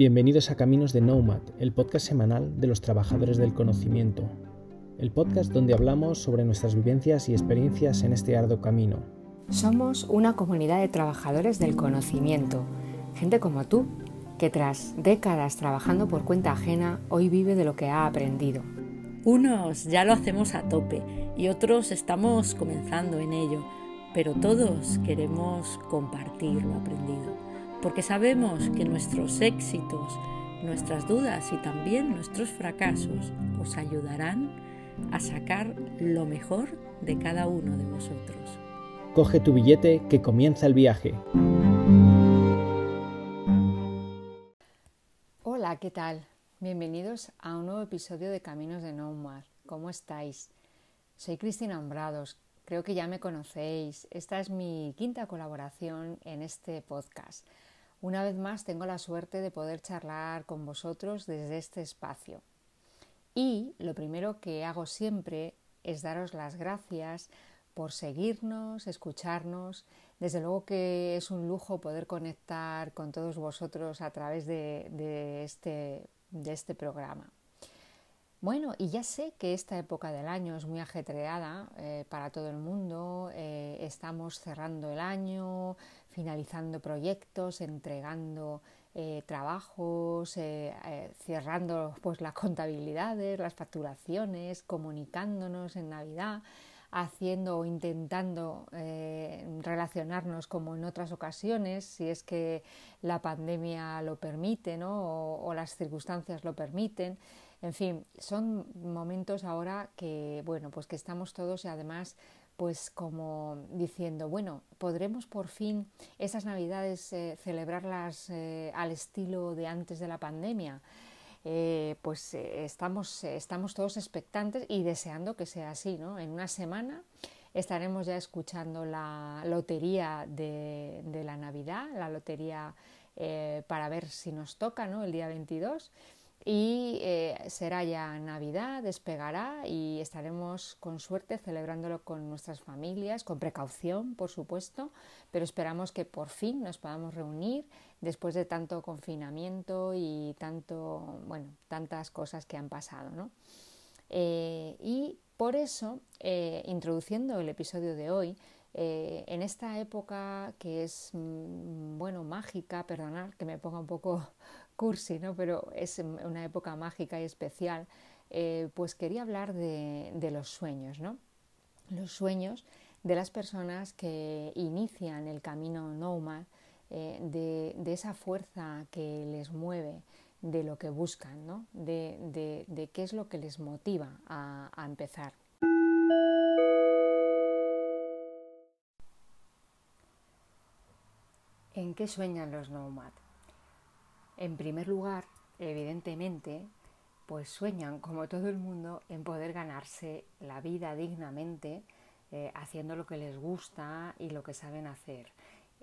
Bienvenidos a Caminos de Nomad, el podcast semanal de los trabajadores del conocimiento. El podcast donde hablamos sobre nuestras vivencias y experiencias en este arduo camino. Somos una comunidad de trabajadores del conocimiento, gente como tú, que tras décadas trabajando por cuenta ajena, hoy vive de lo que ha aprendido. Unos ya lo hacemos a tope y otros estamos comenzando en ello, pero todos queremos compartir lo aprendido porque sabemos que nuestros éxitos, nuestras dudas y también nuestros fracasos os ayudarán a sacar lo mejor de cada uno de vosotros. Coge tu billete que comienza el viaje. Hola, ¿qué tal? Bienvenidos a un nuevo episodio de Caminos de Nomad. ¿Cómo estáis? Soy Cristina Hombrados. Creo que ya me conocéis. Esta es mi quinta colaboración en este podcast. Una vez más tengo la suerte de poder charlar con vosotros desde este espacio. Y lo primero que hago siempre es daros las gracias por seguirnos, escucharnos. Desde luego que es un lujo poder conectar con todos vosotros a través de, este, este, programa. Bueno, y ya sé que esta época del año es muy ajetreada eh, para todo el mundo. Eh, estamos cerrando el año, finalizando proyectos, entregando eh, trabajos, cerrando pues las contabilidades, las facturaciones, comunicándonos en Navidad, haciendo o intentando relacionarnos como en otras ocasiones, si es que la pandemia lo permite ¿no? o, las circunstancias lo permiten. En fin, son momentos ahora que, bueno, pues que estamos todos y además pues como diciendo, bueno, podremos por fin esas navidades eh, celebrarlas eh, al estilo de antes de la pandemia. Eh, pues estamos, estamos todos expectantes y deseando que sea así, ¿no? En una semana estaremos ya escuchando la lotería de, de la Navidad, la lotería para ver si nos toca, ¿no? El día 22 y eh, será ya Navidad, despegará y estaremos con suerte celebrándolo con nuestras familias, con precaución, por supuesto, pero esperamos que por fin nos podamos reunir después de tanto confinamiento y tanto, bueno, tantas cosas que han pasado, ¿no? Eh, y por eso, eh, introduciendo el episodio de hoy, en esta época que es, mm, bueno, mágica, perdonad que me ponga un poco cursi, ¿no? pero es una época mágica y especial, eh, pues quería hablar de, los sueños, ¿no? los sueños de las personas que inician el camino nomad, eh, de, esa fuerza que les mueve, de lo que buscan, ¿no? de, qué es lo que les motiva a, a empezar. ¿En qué sueñan los nómadas? En primer lugar, evidentemente, pues sueñan, como todo el mundo, en poder ganarse la vida dignamente, eh, haciendo lo que les gusta y lo que saben hacer.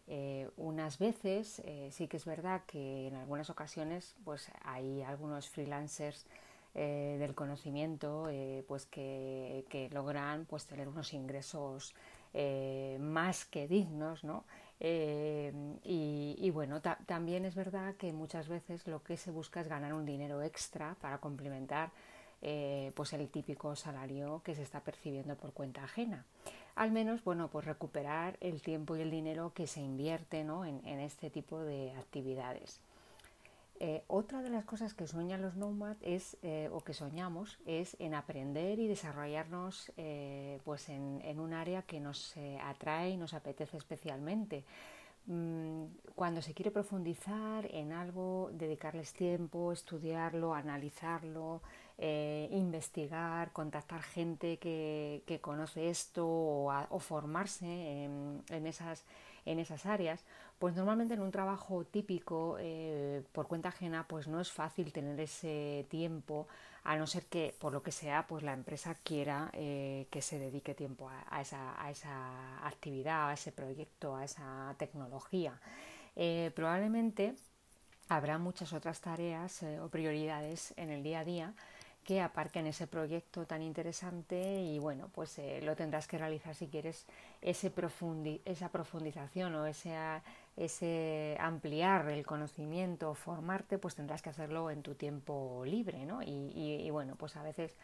Eh, unas veces eh, sí que es verdad que en algunas ocasiones pues hay algunos freelancers del conocimiento pues que, que, logran pues tener unos ingresos más que dignos, ¿no? Eh, y, bueno, también es verdad que muchas veces lo que se busca es ganar un dinero extra para complementar eh, pues el típico salario que se está percibiendo por cuenta ajena. Al menos, bueno, pues recuperar el tiempo y el dinero que se invierte ¿no? en, este tipo de actividades. Eh, otra de las cosas que sueñan los Nomad es, o que soñamos, es en aprender y desarrollarnos pues en, en, un área que nos atrae y nos apetece especialmente. Mm, cuando se quiere profundizar en algo, dedicarles tiempo, estudiarlo, analizarlo, eh, investigar, contactar gente que, conoce esto o, formarse en, esas, en esas áreas, pues normalmente en un trabajo típico eh, por cuenta ajena pues no es fácil tener ese tiempo a no ser que por lo que sea pues la empresa quiera eh, que se dedique tiempo a, esa, a, esa, actividad, a ese proyecto, a esa tecnología. Eh, probablemente habrá muchas otras tareas o prioridades en el día a día que aparquen ese proyecto tan interesante y bueno, pues eh, lo tendrás que realizar si quieres ese esa profundización o ese, ese ampliar el conocimiento, formarte, pues tendrás que hacerlo en tu tiempo libre, ¿no? Y, bueno, pues a veces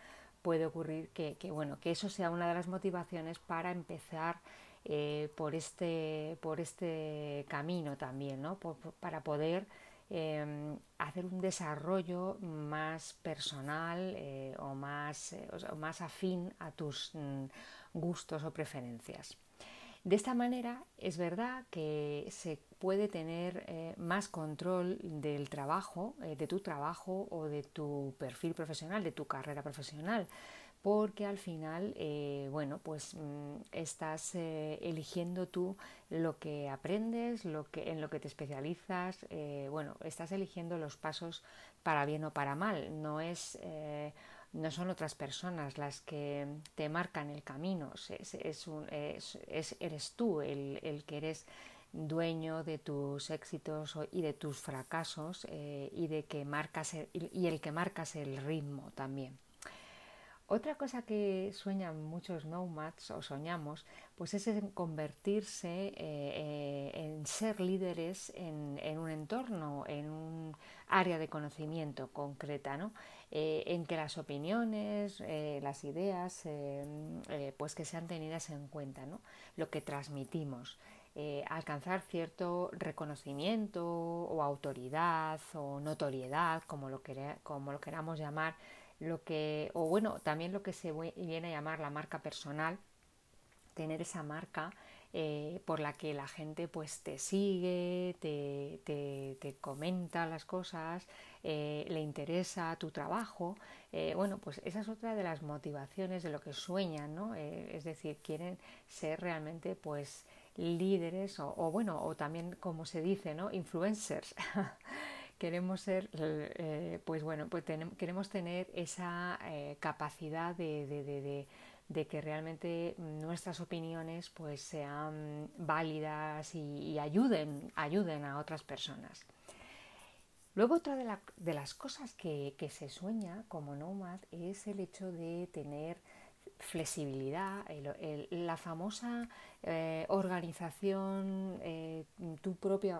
puede ocurrir que, bueno, que eso sea una de las motivaciones para empezar eh, por, este, por este camino también, ¿no? para poder Em, hacer un desarrollo más personal eh, o, más, eh, más afín a tus mm, gustos o preferencias. De esta manera es verdad que se puede tener eh, más control del trabajo, de tu trabajo o de tu perfil profesional, de tu carrera profesional, porque al final, eh, bueno, pues mm, estás eh, eligiendo tú lo que aprendes, lo que, en lo que te especializas, eh, bueno, estás eligiendo los pasos para bien o para mal, no es... no son otras personas las que te marcan el camino, es, eres tú el, el, que eres dueño de tus éxitos y de tus fracasos y, de que marcas y el que marcas el ritmo también. Otra cosa que sueñan muchos nomads o soñamos, pues es en convertirse, eh, eh, en ser líderes en, un entorno, en un área de conocimiento concreta, ¿no? Eh, en que las opiniones, las ideas, pues que sean tenidas en cuenta, ¿no? Lo que transmitimos. alcanzar cierto reconocimiento o autoridad o notoriedad, como lo, como lo queramos llamar, lo que, o bueno, también lo que se viene a llamar la marca personal, tener esa marca eh, por la que la gente pues te sigue, te, te, comenta las cosas, eh, le interesa tu trabajo. Eh, bueno, pues esa es otra de las motivaciones de lo que sueñan, ¿no? es decir, quieren ser realmente pues líderes o, o, bueno, o también como se dice, ¿no? Influencers. queremos ser, eh, pues bueno, pues queremos tener esa eh, capacidad de, que realmente nuestras opiniones pues sean válidas y, ayuden, ayuden a otras personas. Luego otra de, las cosas que, que, se sueña como Nomad es el hecho de tener flexibilidad, la famosa eh, organización, eh, tú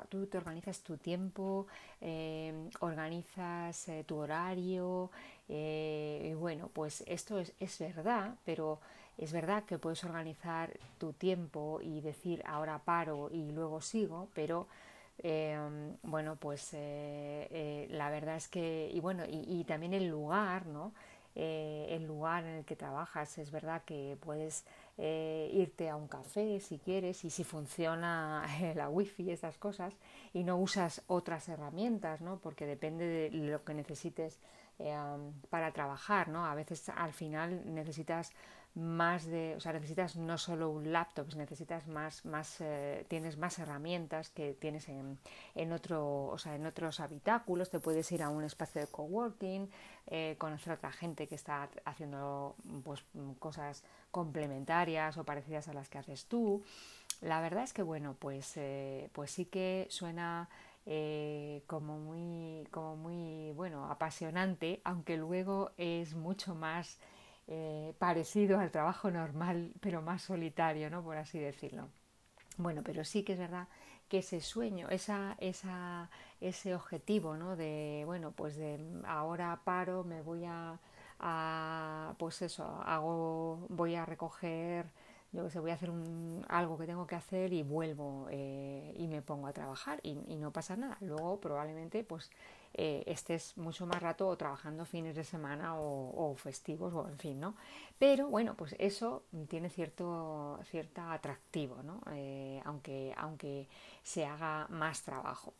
tú te organizas tu tiempo, eh, organizas tu horario, y bueno, pues esto es, es, verdad, pero es verdad que puedes organizar tu tiempo y decir ahora paro y luego sigo, pero bueno, pues la verdad es que, y bueno, y también el lugar, ¿no? Eh, el lugar en el que trabajas. Es verdad que puedes eh, irte a un café si quieres y si funciona la wifi y esas cosas y no usas otras herramientas, ¿no? porque depende de lo que necesites eh, para trabajar. ¿no? A veces al final necesitas más de, o sea, necesitas no solo un laptop, necesitas más, más eh, tienes más herramientas que tienes en, en, otro, o sea, en otros habitáculos, te puedes ir a un espacio de coworking, eh, conocer a otra gente que está haciendo pues, cosas complementarias o parecidas a las que haces tú. La verdad es que bueno, pues, eh, pues sí que suena como muy, como muy bueno, apasionante, aunque luego es mucho más eh, parecido al trabajo normal, pero más solitario, ¿no? Por así decirlo. Bueno, pero sí que es verdad que ese sueño, esa, esa, ese objetivo, ¿no? De, bueno, pues de ahora paro, me voy a, a pues eso, hago, voy a recoger yo que sé, voy a hacer un, algo que tengo que hacer y vuelvo eh, y me pongo a trabajar y, no pasa nada. Luego probablemente pues eh, estés mucho más rato trabajando fines de semana o, festivos o en fin, ¿no? Pero bueno, pues eso tiene cierto, cierto atractivo, ¿no? Eh, aunque, aunque se haga más trabajo.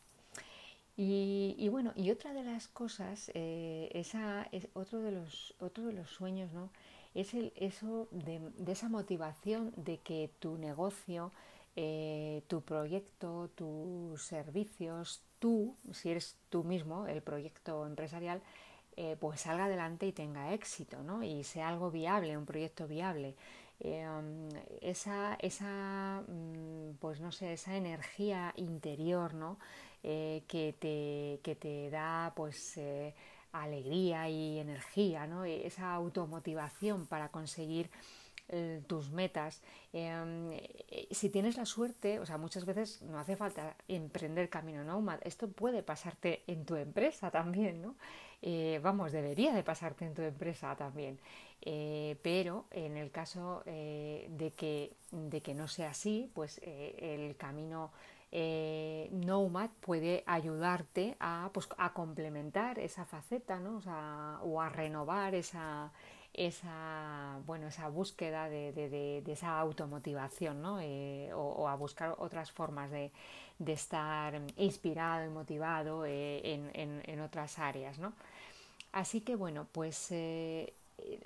Y, bueno, y otra de las cosas, esa es otro de los, otro de los sueños, ¿no? es el, eso de, esa motivación de que tu negocio, eh, tu proyecto, tus servicios, tú, si eres tú mismo, el proyecto empresarial, eh, pues salga adelante y tenga éxito, ¿no? Y sea algo viable, un proyecto viable. Eh, um, esa, esa, mm, pues no sé, esa energía interior, ¿no? que, te, que te da, pues, alegría y energía, ¿no? esa automotivación para conseguir eh, tus metas. Em, eh, si tienes la suerte, o sea, muchas veces no hace falta emprender camino nómada, esto puede pasarte en tu empresa también, ¿no? Eh, vamos, debería de pasarte en tu empresa también. pero en el caso de, que, de que no sea así, pues el camino Nomad puede ayudarte a, pues, a complementar esa faceta ¿no? o a renovar esa, esa, bueno, esa búsqueda de, de, de, esa automotivación ¿no? Eh, o, a buscar otras formas de, estar inspirado y motivado eh, en, en, otras áreas. ¿no? Así que bueno, pues eh,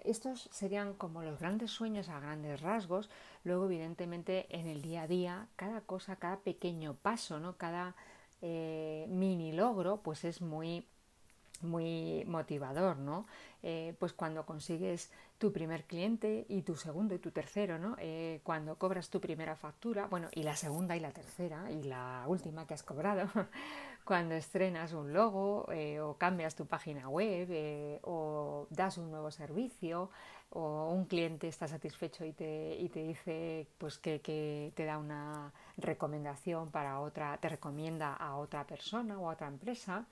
estos serían como los grandes sueños a grandes rasgos. Luego, evidentemente, en el día a día, cada cosa, cada pequeño paso, ¿no? cada mini logro, pues es muy muy motivador, ¿no? Eh, pues cuando consigues tu primer cliente y tu segundo y tu tercero, ¿no? Eh, cuando cobras tu primera factura, bueno, y la segunda y la tercera y la última que has cobrado, cuando estrenas un logo eh, o cambias tu página web o das un nuevo servicio o un cliente está satisfecho y te, y te dice pues que, que te da una recomendación para otra, te recomienda a otra persona o a otra empresa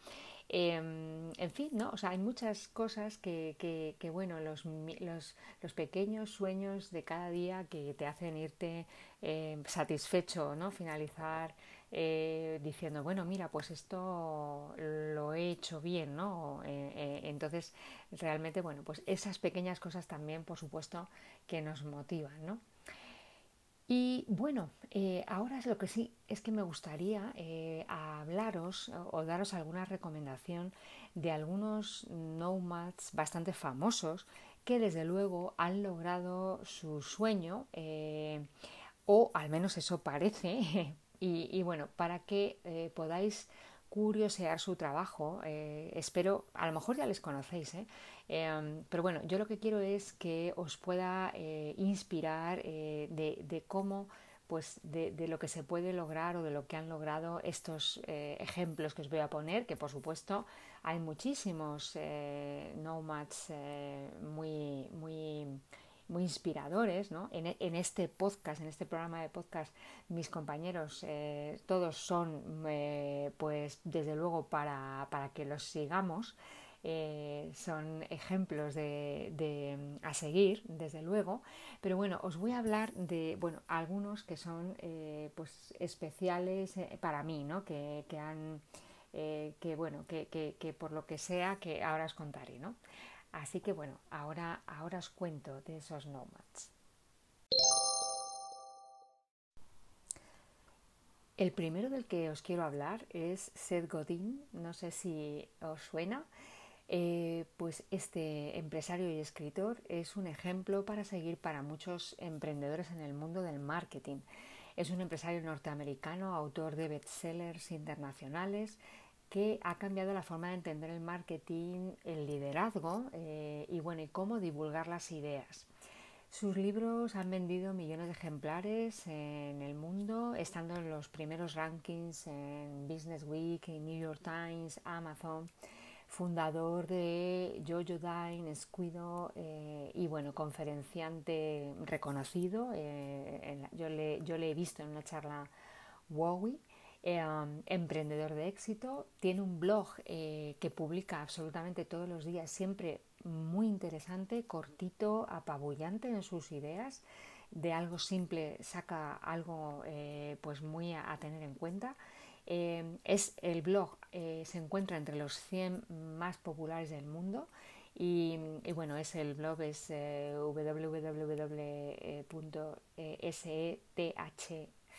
Em, en fin, ¿no? O sea, hay muchas cosas que, que, bueno, los, los, los, pequeños sueños de cada día que te hacen irte eh, satisfecho, ¿no? Finalizar eh, diciendo, bueno, mira, pues esto lo he hecho bien, ¿no? Eh, entonces, realmente, bueno, pues esas pequeñas cosas también, por supuesto, que nos motivan, ¿no? Y bueno, eh, ahora lo que sí es que me gustaría eh, hablaros o, daros alguna recomendación de algunos nomads bastante famosos que desde luego han logrado su sueño eh, o al menos eso parece y, y bueno, para que podáis curiosear su trabajo. Eh, espero, a lo mejor ya les conocéis, ¿eh? Em, pero bueno, yo lo que quiero es que os pueda eh, inspirar de, cómo, pues de, lo que se puede lograr o de lo que han logrado estos ejemplos que os voy a poner, que por supuesto hay muchísimos nomads muy, muy muy inspiradores, ¿no? En, en, este podcast, en este programa de podcast, mis compañeros, eh, todos son, eh, pues, desde luego, para, para que los sigamos. Eh, son ejemplos de, de, a seguir, desde luego, pero bueno, os voy a hablar de bueno, algunos que son pues especiales para mí, ¿no? que, que han que bueno, que, que, por lo que sea, que ahora os contaré, ¿no? Así que bueno, ahora, ahora os cuento de esos nomads. El primero del que os quiero hablar es Seth Godin, no sé si os suena. Eh, pues este empresario y escritor es un ejemplo para seguir para muchos emprendedores en el mundo del marketing. Es un empresario norteamericano, autor de bestsellers internacionales, que ha cambiado la forma de entender el marketing, el liderazgo eh, y bueno, y cómo divulgar las ideas. Sus libros han vendido millones de ejemplares en el mundo, estando en los primeros rankings en Business Week, New York Times, Amazon, fundador de Jojo Dine, Squido eh, y bueno, conferenciante reconocido. Eh, yo, le, yo le he visto en una charla WOWI Em, emprendedor de éxito, tiene un blog eh, que publica absolutamente todos los días, siempre muy interesante, cortito, apabullante en sus ideas, de algo simple saca algo eh, pues muy a, tener en cuenta. Em, es el blog eh, se encuentra entre los 100 más populares del mundo y, bueno, es el blog es www.seth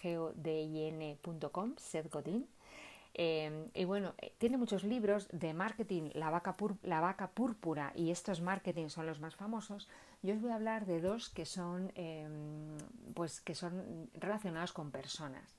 godin.com, Seth Godin. Eh, y bueno, eh, tiene muchos libros de marketing, la vaca, la vaca púrpura y estos marketing son los más famosos. Yo os voy a hablar de dos que son, em, pues, que son relacionados con personas.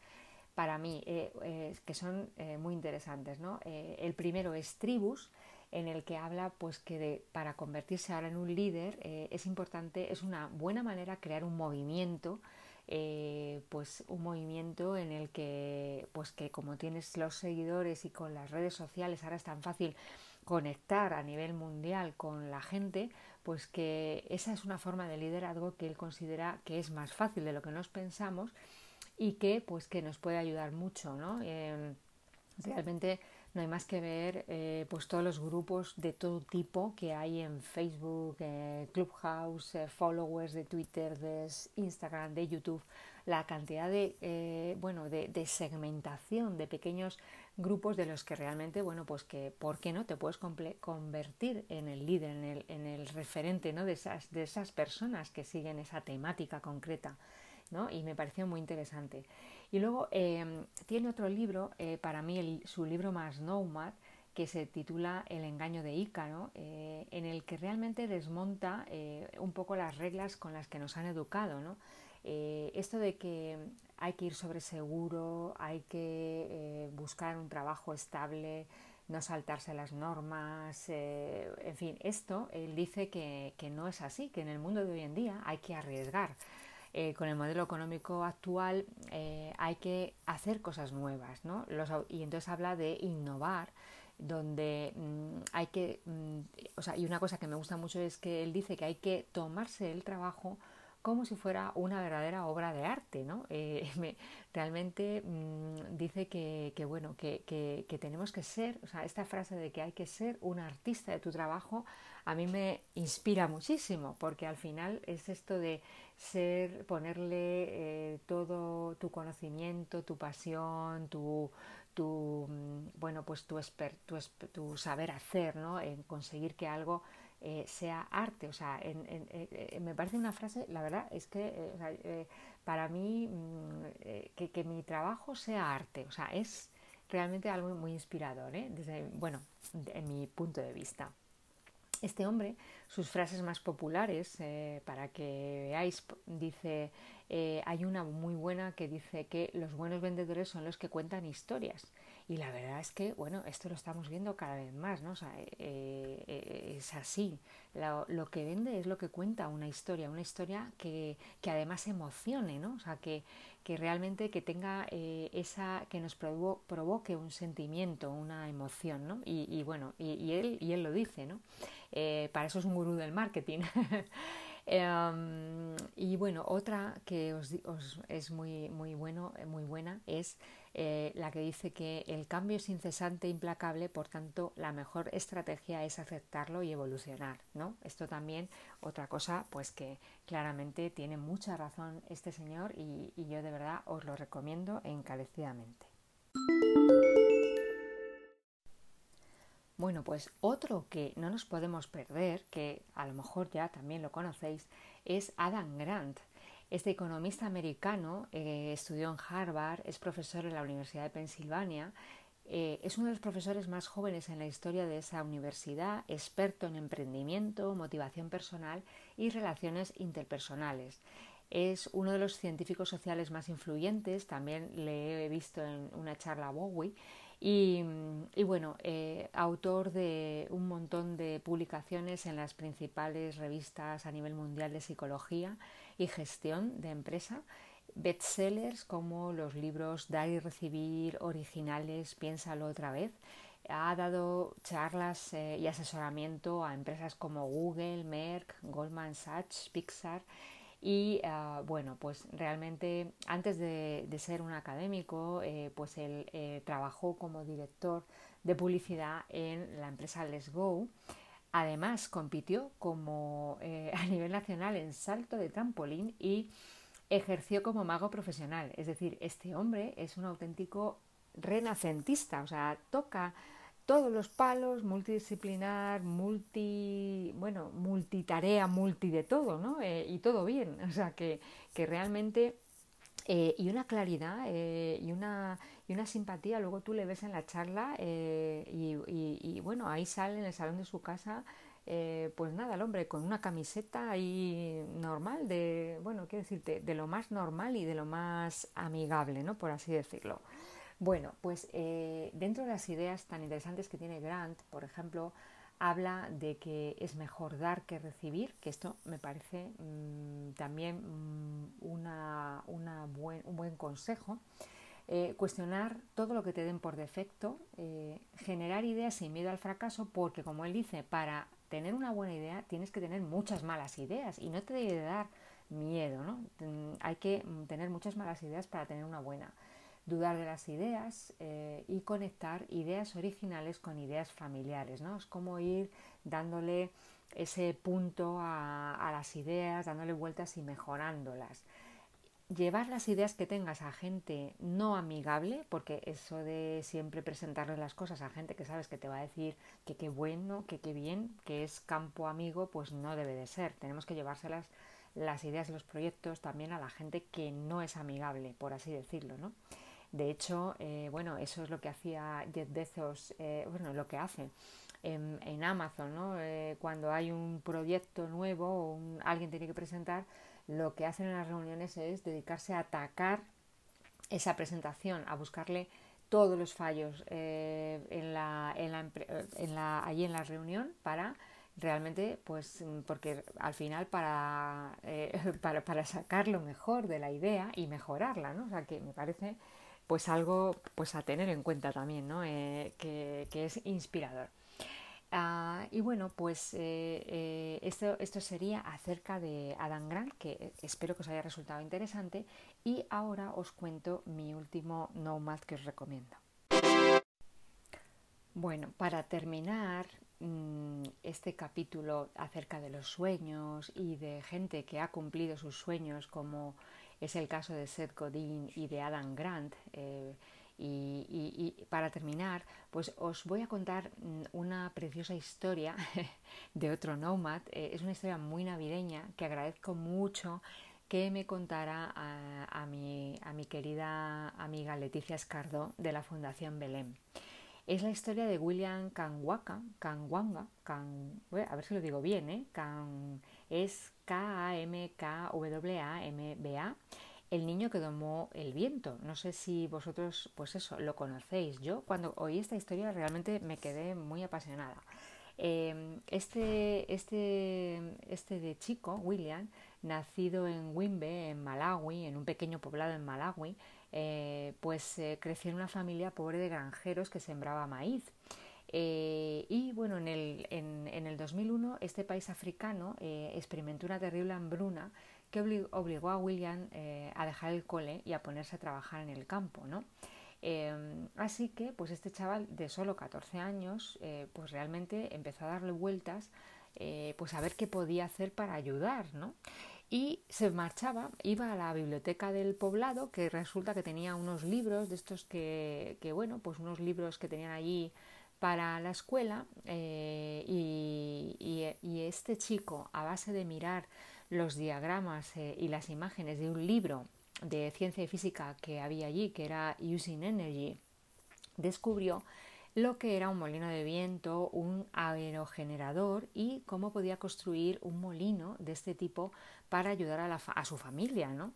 Para mí, eh, que son muy interesantes. ¿no? el primero es Tribus, en el que habla pues que para convertirse ahora en un líder es importante, es una buena manera crear un movimiento eh, pues un movimiento en el que pues que como tienes los seguidores y con las redes sociales ahora es tan fácil conectar a nivel mundial con la gente, pues que esa es una forma de liderazgo que él considera que es más fácil de lo que nos pensamos y que pues que nos puede ayudar mucho, ¿no? Em, realmente no hay más que ver eh, pues todos los grupos de todo tipo que hay en Facebook, eh, Clubhouse, eh, followers de Twitter, de Instagram, de YouTube, la cantidad de bueno de, segmentación de pequeños grupos de los que realmente bueno pues que por qué no te puedes convertir en el líder, en el, en el referente ¿no? de esas de esas personas que siguen esa temática concreta. ¿no? y me pareció muy interesante. Y luego em, tiene otro libro, eh, para mí su libro más nomad, que se titula El engaño de Ícaro, eh, en el que realmente desmonta eh, un poco las reglas con las que nos han educado. ¿no? esto de que hay que ir sobre seguro, hay que buscar un trabajo estable, no saltarse las normas, en fin, esto él dice que, que no es así, que en el mundo de hoy en día hay que arriesgar. Eh, con el modelo económico actual eh, hay que hacer cosas nuevas, ¿no? y entonces habla de innovar, donde mm, hay que, mm, o sea, y una cosa que me gusta mucho es que él dice que hay que tomarse el trabajo como si fuera una verdadera obra de arte, ¿no? Eh, realmente mm, dice que, bueno, que, que, tenemos que ser, o sea, esta frase de que hay que ser un artista de tu trabajo, a mí me inspira muchísimo, porque al final es esto de ser, ponerle eh, todo tu conocimiento, tu pasión, tu, tu mm, bueno, pues tu, tu, saber hacer, ¿no? En conseguir que algo eh, sea arte. O sea, eh, me parece una frase, la verdad es que para mí mm, que, que, mi trabajo sea arte, o sea, es realmente algo muy inspirador, desde, bueno, en mi punto de vista. Este hombre, sus frases más populares, eh, para que veáis, dice, eh, hay una muy buena que dice que los buenos vendedores son los que cuentan historias. Y la verdad es que, bueno, esto lo estamos viendo cada vez más, ¿no? O sea, eh, es así. Lo, que vende es lo que cuenta una historia, una historia que, que además emocione, ¿no? O sea, que, que realmente que tenga eh, esa, que nos provoque un sentimiento, una emoción, ¿no? Y, bueno, y, él, y él lo dice, ¿no? Eh, para eso es un gurú del marketing. Em, y bueno, otra que os, es muy, muy, bueno, muy buena es eh, la que dice que el cambio es incesante e implacable, por tanto, la mejor estrategia es aceptarlo y evolucionar. ¿no? Esto también, otra cosa, pues que claramente tiene mucha razón este señor y, y yo de verdad os lo recomiendo encarecidamente. Bueno, pues otro que no nos podemos perder, que a lo mejor ya también lo conocéis, es Adam Grant. Este economista americano eh, estudió en Harvard, es profesor en la Universidad de Pensilvania, eh, es uno de los profesores más jóvenes en la historia de esa universidad, experto en emprendimiento, motivación personal y relaciones interpersonales. Es uno de los científicos sociales más influyentes, también le he visto en una charla a Bowie y, bueno, eh, autor de un montón de publicaciones en las principales revistas a nivel mundial de psicología y gestión de empresa, bestsellers como los libros Dar y Recibir, originales, Piénsalo otra vez. Ha dado charlas eh, y asesoramiento a empresas como Google, Merck, Goldman Sachs, Pixar y ah, bueno, pues realmente antes de, ser un académico, eh, pues él eh, trabajó como director de publicidad en la empresa Let's Go. Además, compitió como eh, a nivel nacional en salto de trampolín y ejerció como mago profesional. Es decir, este hombre es un auténtico renacentista, o sea, toca todos los palos, multidisciplinar, multi, bueno, multitarea, multi de todo, ¿no? Eh, y todo bien, o sea, que, que realmente, eh, y una claridad eh, y, una, y una simpatía, luego tú le ves en la charla y, y, bueno, ahí sale en el salón de su casa, pues nada, el hombre con una camiseta ahí normal, de, bueno, quiero decirte, de lo más normal y de lo más amigable, ¿no? Por así decirlo. Bueno, pues eh, dentro de las ideas tan interesantes que tiene Grant, por ejemplo, habla de que es mejor dar que recibir, que esto me parece mm, también mm, una, un buen consejo. eh, cuestionar todo lo que te den por defecto, eh, generar ideas sin miedo al fracaso, porque como él dice, para tener una buena idea tienes que tener muchas malas ideas y no te debe dar miedo, ¿no? Hay que tener muchas malas ideas para tener una buena. Dudar de las ideas eh, y conectar ideas originales con ideas familiares, ¿no? Es como ir dándole ese punto a las ideas, dándole vueltas y mejorándolas llevar las ideas que tengas a gente no amigable, porque eso de siempre presentarle las cosas a gente que sabes que te va a decir que qué bueno, que qué bien, que es campo amigo, pues no debe de ser. Tenemos que llevárselas las ideas y los proyectos también a la gente que no es amigable, por así decirlo, ¿no? De hecho, eh, bueno, eso es lo que hacía Jeff Bezos, eh, bueno, lo que hace en, Amazon, ¿no? Eh, cuando hay un proyecto nuevo o alguien tiene que presentar, lo que hacen en las reuniones es dedicarse a atacar esa presentación, a buscarle todos los fallos en la, en la, en la, allí en la reunión para realmente, pues, porque al final para, eh, para, para, sacar lo mejor de la idea y mejorarla, ¿no? O sea, que me parece pues algo pues a tener en cuenta también, ¿no? Eh, que, que es inspirador. Ah, y bueno, pues eh, eh, esto, esto sería acerca de Adam Grant, que espero que os haya resultado interesante. Y ahora os cuento mi último Nomad que os recomiendo. Bueno, para terminar mm, este capítulo acerca de los sueños y de gente que ha cumplido sus sueños, como es el caso de Seth Godin y de Adam Grant, eh, y, para terminar, pues os voy a contar mm, una preciosa historia de otro Nomad. Eh, es una historia muy navideña que agradezco mucho que me contara a, mi, a mi, querida amiga Leticia Escardó de la Fundación Belém. Es la historia de William Kanwaka, Kanwanga, Kan, a ver si lo digo bien, ¿eh? Es K-A-M-K-W-A-M-B-A el niño que domó el viento. No sé si vosotros, pues eso, lo conocéis. Yo cuando oí esta historia realmente me quedé muy apasionada. Em, este, este, este de chico, William, nacido en Wimbe, en Malawi, en un pequeño poblado en Malawi, eh, pues eh, creció en una familia pobre de granjeros que sembraba maíz. Eh, y bueno, en el, en, en el 2001 este país africano experimentó una terrible hambruna que obligó a William eh, a dejar el cole y a ponerse a trabajar en el campo, ¿no? Em, así que, pues este chaval de solo 14 años, eh, pues realmente empezó a darle vueltas, eh, pues a ver qué podía hacer para ayudar, ¿no? Y se marchaba, iba a la biblioteca del poblado, que resulta que tenía unos libros de estos que, que bueno, pues unos libros que tenían allí para la escuela, y, y este chico, a base de mirar los diagramas eh, y las imágenes de un libro de ciencia y física que había allí, que era Using Energy, descubrió lo que era un molino de viento, un aerogenerador y cómo podía construir un molino de este tipo para ayudar a, su familia, ¿no?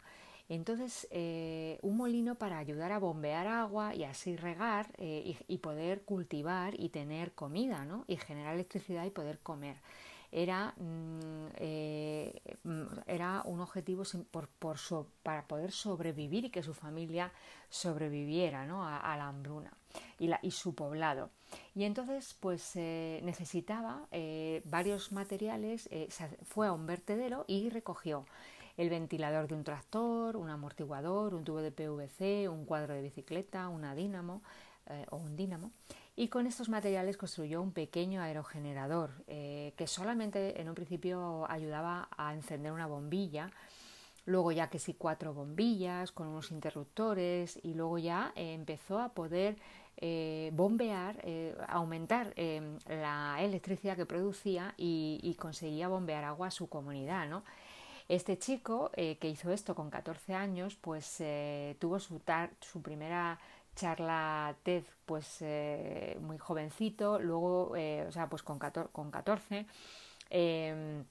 Entonces, eh, un molino para ayudar a bombear agua y así regar eh, y, poder cultivar y tener comida, ¿no? Y generar electricidad y poder comer era, mm, eh, mm, era un objetivo por, para poder sobrevivir y que su familia sobreviviera ¿no? a, la hambruna y, y, su poblado. Y entonces pues necesitaba varios materiales, fue a un vertedero y recogió el ventilador de un tractor, un amortiguador, un tubo de PVC, un cuadro de bicicleta, una dínamo o un dínamo y con estos materiales construyó un pequeño aerogenerador eh, que solamente en un principio ayudaba a encender una bombilla, luego ya que sí cuatro bombillas con unos interruptores y luego ya eh, empezó a poder eh, bombear, aumentar la electricidad que producía y, conseguía bombear agua a su comunidad, ¿no? Este chico que hizo esto con 14 años, pues tuvo su, primera charla TED pues eh, muy jovencito, luego, eh, o sea, pues con, con 14. Em,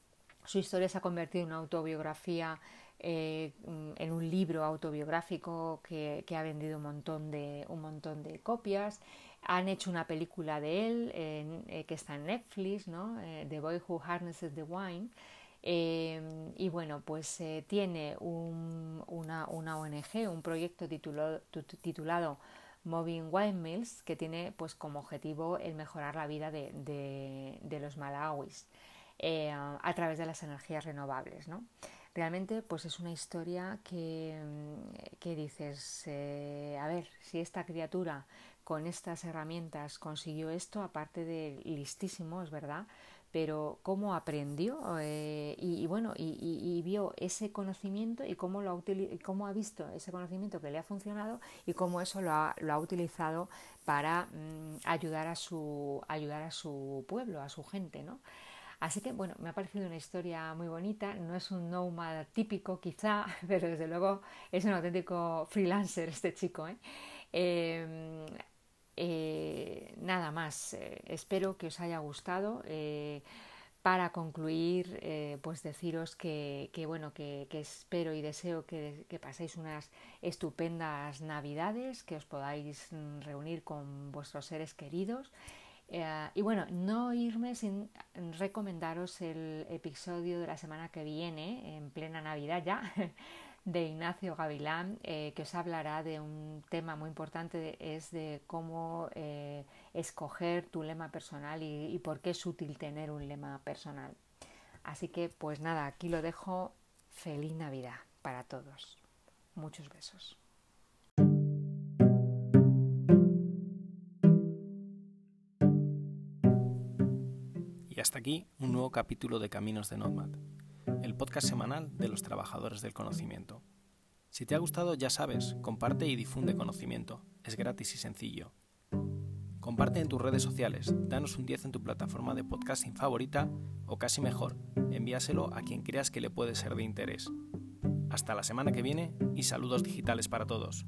su historia se ha convertido en una autobiografía, eh, en un libro autobiográfico que, ha vendido un montón de, un montón de copias. Han hecho una película de él que está en Netflix, ¿no? The Boy Who Harnesses the Wine. Em, y bueno, pues eh, tiene una, ONG, un proyecto titulado, Moving Windmills, que tiene pues como objetivo el mejorar la vida de, los malawis eh, a través de las energías renovables. ¿no? Realmente pues es una historia que, que dices, eh, a ver, si esta criatura con estas herramientas consiguió esto, aparte de listísimo, es verdad, pero cómo aprendió eh, y, bueno y, vio ese conocimiento y cómo lo ha cómo ha visto ese conocimiento que le ha funcionado y cómo eso lo ha, utilizado para mm, ayudar a su ayudar a su pueblo a su gente no así que bueno me ha parecido una historia muy bonita no es un nomad típico quizá pero desde luego es un auténtico freelancer este chico ¿eh? Em, eh, nada más, eh, espero que os haya gustado. Eh, para concluir, pues deciros que, bueno, que, espero y deseo que, paséis unas estupendas navidades, que os podáis reunir con vuestros seres queridos. y bueno, no irme sin recomendaros el episodio de la semana que viene, en plena Navidad ya, de Ignacio Gavilán, eh, que os hablará de un tema muy importante, es de cómo eh, escoger tu lema personal y, por qué es útil tener un lema personal. Así que, pues nada, aquí lo dejo. Feliz Navidad para todos. Muchos besos. Y hasta aquí un nuevo capítulo de Caminos de Nomad podcast semanal de los trabajadores del conocimiento. Si te ha gustado, ya sabes, comparte y difunde conocimiento. Es gratis y sencillo. Comparte en tus redes sociales, danos un 10 en tu plataforma de podcasting favorita o casi mejor, envíaselo a quien creas que le puede ser de interés. Hasta la semana que viene y saludos digitales para todos.